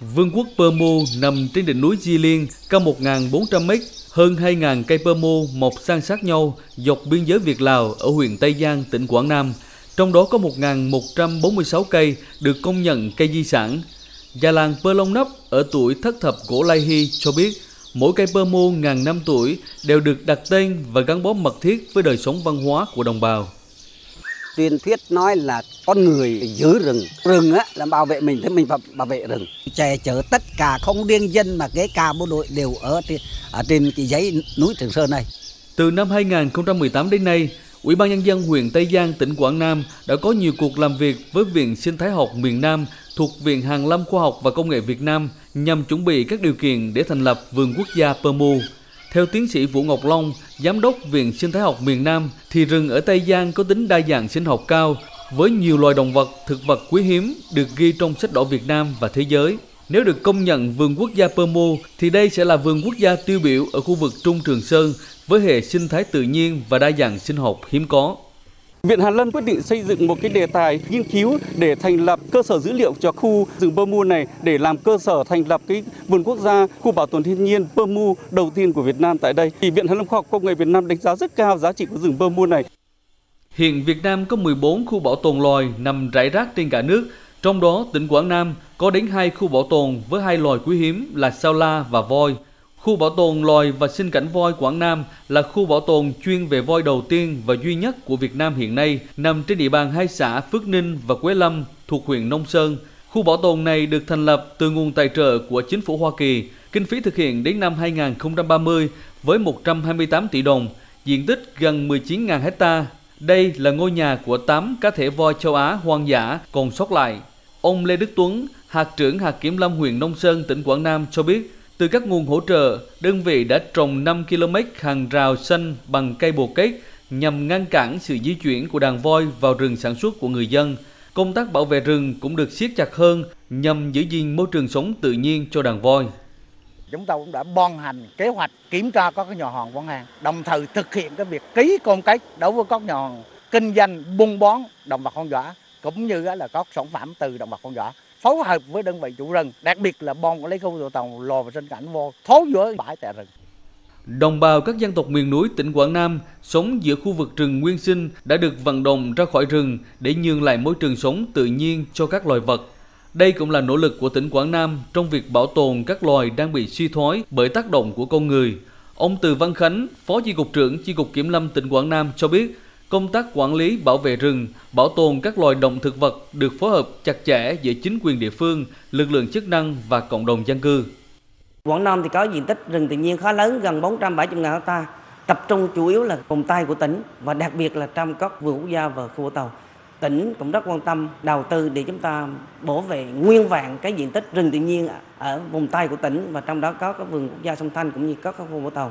Vương quốc Pơ-mu nằm trên đỉnh núi Di Liên, cao 1.400 m, hơn 2.000 cây Pơ-mu mọc san sát nhau dọc biên giới Việt-Lào ở huyện Tây Giang, tỉnh Quảng Nam. Trong đó có 1.146 cây được công nhận cây di sản. Già làng Pơ Long Nấp ở tuổi thất thập cổ Lai Hy cho biết mỗi cây pơ mu ngàn năm tuổi đều được đặt tên và gắn bó mật thiết với đời sống văn hóa của đồng bào. Truyền thuyết nói là con người giữ rừng, rừng á là bảo vệ mình thì mình phải bảo vệ rừng. Che chở tất cả không riêng dân mà kể cả bộ đội đều ở trên, ở trên cái giấy núi Trường Sơn này. Từ năm 2018 đến nay, Ủy ban Nhân dân huyện Tây Giang, tỉnh Quảng Nam đã có nhiều cuộc làm việc với Viện Sinh thái học miền Nam thuộc Viện Hàn lâm Khoa học và Công nghệ Việt Nam nhằm chuẩn bị các điều kiện để thành lập vườn quốc gia Pơ Mu. Theo tiến sĩ Vũ Ngọc Long, Giám đốc Viện Sinh thái học miền Nam, thì rừng ở Tây Giang có tính đa dạng sinh học cao, với nhiều loài động vật, thực vật quý hiếm được ghi trong sách đỏ Việt Nam và thế giới. Nếu được công nhận vườn quốc gia Pơ Mu, thì đây sẽ là vườn quốc gia tiêu biểu ở khu vực Trung Trường Sơn với hệ sinh thái tự nhiên và đa dạng sinh học hiếm có. Viện Hàn Lâm quyết định xây dựng một cái đề tài nghiên cứu để thành lập cơ sở dữ liệu cho khu rừng Pơ Mu này để làm cơ sở thành lập cái vườn quốc gia khu bảo tồn thiên nhiên Pơ Mu đầu tiên của Việt Nam tại đây. Thì Viện Hàn Lâm Khoa học Công nghệ Việt Nam đánh giá rất cao giá trị của rừng Pơ Mu này. Hiện Việt Nam có 14 khu bảo tồn loài nằm rải rác trên cả nước, trong đó tỉnh Quảng Nam có đến hai khu bảo tồn với hai loài quý hiếm là sao la và voi. Khu bảo tồn loài và sinh cảnh voi Quảng Nam là khu bảo tồn chuyên về voi đầu tiên và duy nhất của Việt Nam hiện nay, nằm trên địa bàn hai xã Phước Ninh và Quế Lâm thuộc huyện Nông Sơn. Khu bảo tồn này được thành lập từ nguồn tài trợ của chính phủ Hoa Kỳ, kinh phí thực hiện đến năm 2030 với 128 tỷ đồng, diện tích gần 19.000 hecta. Đây là ngôi nhà của 8 cá thể voi châu Á hoang dã còn sót lại. Ông Lê Đức Tuấn, hạt trưởng hạt kiểm lâm huyện Nông Sơn, tỉnh Quảng Nam cho biết, từ các nguồn hỗ trợ, đơn vị đã trồng 5 km hàng rào xanh bằng cây bồ kết nhằm ngăn cản sự di chuyển của đàn voi vào rừng sản xuất của người dân. Công tác bảo vệ rừng cũng được siết chặt hơn nhằm giữ gìn môi trường sống tự nhiên cho đàn voi. Chúng tôi cũng đã ban hành kế hoạch kiểm tra các nhà hàng quán hàng, đồng thời thực hiện cái việc ký công kết đối với các nhà hàng kinh doanh buôn bán động vật hoang dã cũng như là các sản phẩm từ động vật hoang dã phối hợp với đơn vị chủ rừng, đặc biệt là ban quản lý khu bảo tồn lò và sinh cảnh vô thấu giữa bãi tại rừng. Đồng bào các dân tộc miền núi tỉnh Quảng Nam sống giữa khu vực rừng nguyên sinh đã được vận động ra khỏi rừng để nhường lại môi trường sống tự nhiên cho các loài vật. Đây cũng là nỗ lực của tỉnh Quảng Nam trong việc bảo tồn các loài đang bị suy thoái bởi tác động của con người. Ông Từ Văn Khánh, Phó Chi cục trưởng Chi cục Kiểm lâm tỉnh Quảng Nam cho biết, công tác quản lý bảo vệ rừng, bảo tồn các loài động thực vật được phối hợp chặt chẽ giữa chính quyền địa phương, lực lượng chức năng và cộng đồng dân cư. Quảng Nam thì có diện tích rừng tự nhiên khá lớn, gần 470 ngàn ha, tập trung chủ yếu là vùng Tây của tỉnh và đặc biệt là trong các vườn quốc gia và khu bảo tồn. Tỉnh cũng rất quan tâm đầu tư để chúng ta bảo vệ nguyên vẹn cái diện tích rừng tự nhiên ở vùng Tây của tỉnh và trong đó có cái vườn quốc gia sông Thanh cũng như các khu bảo tồn.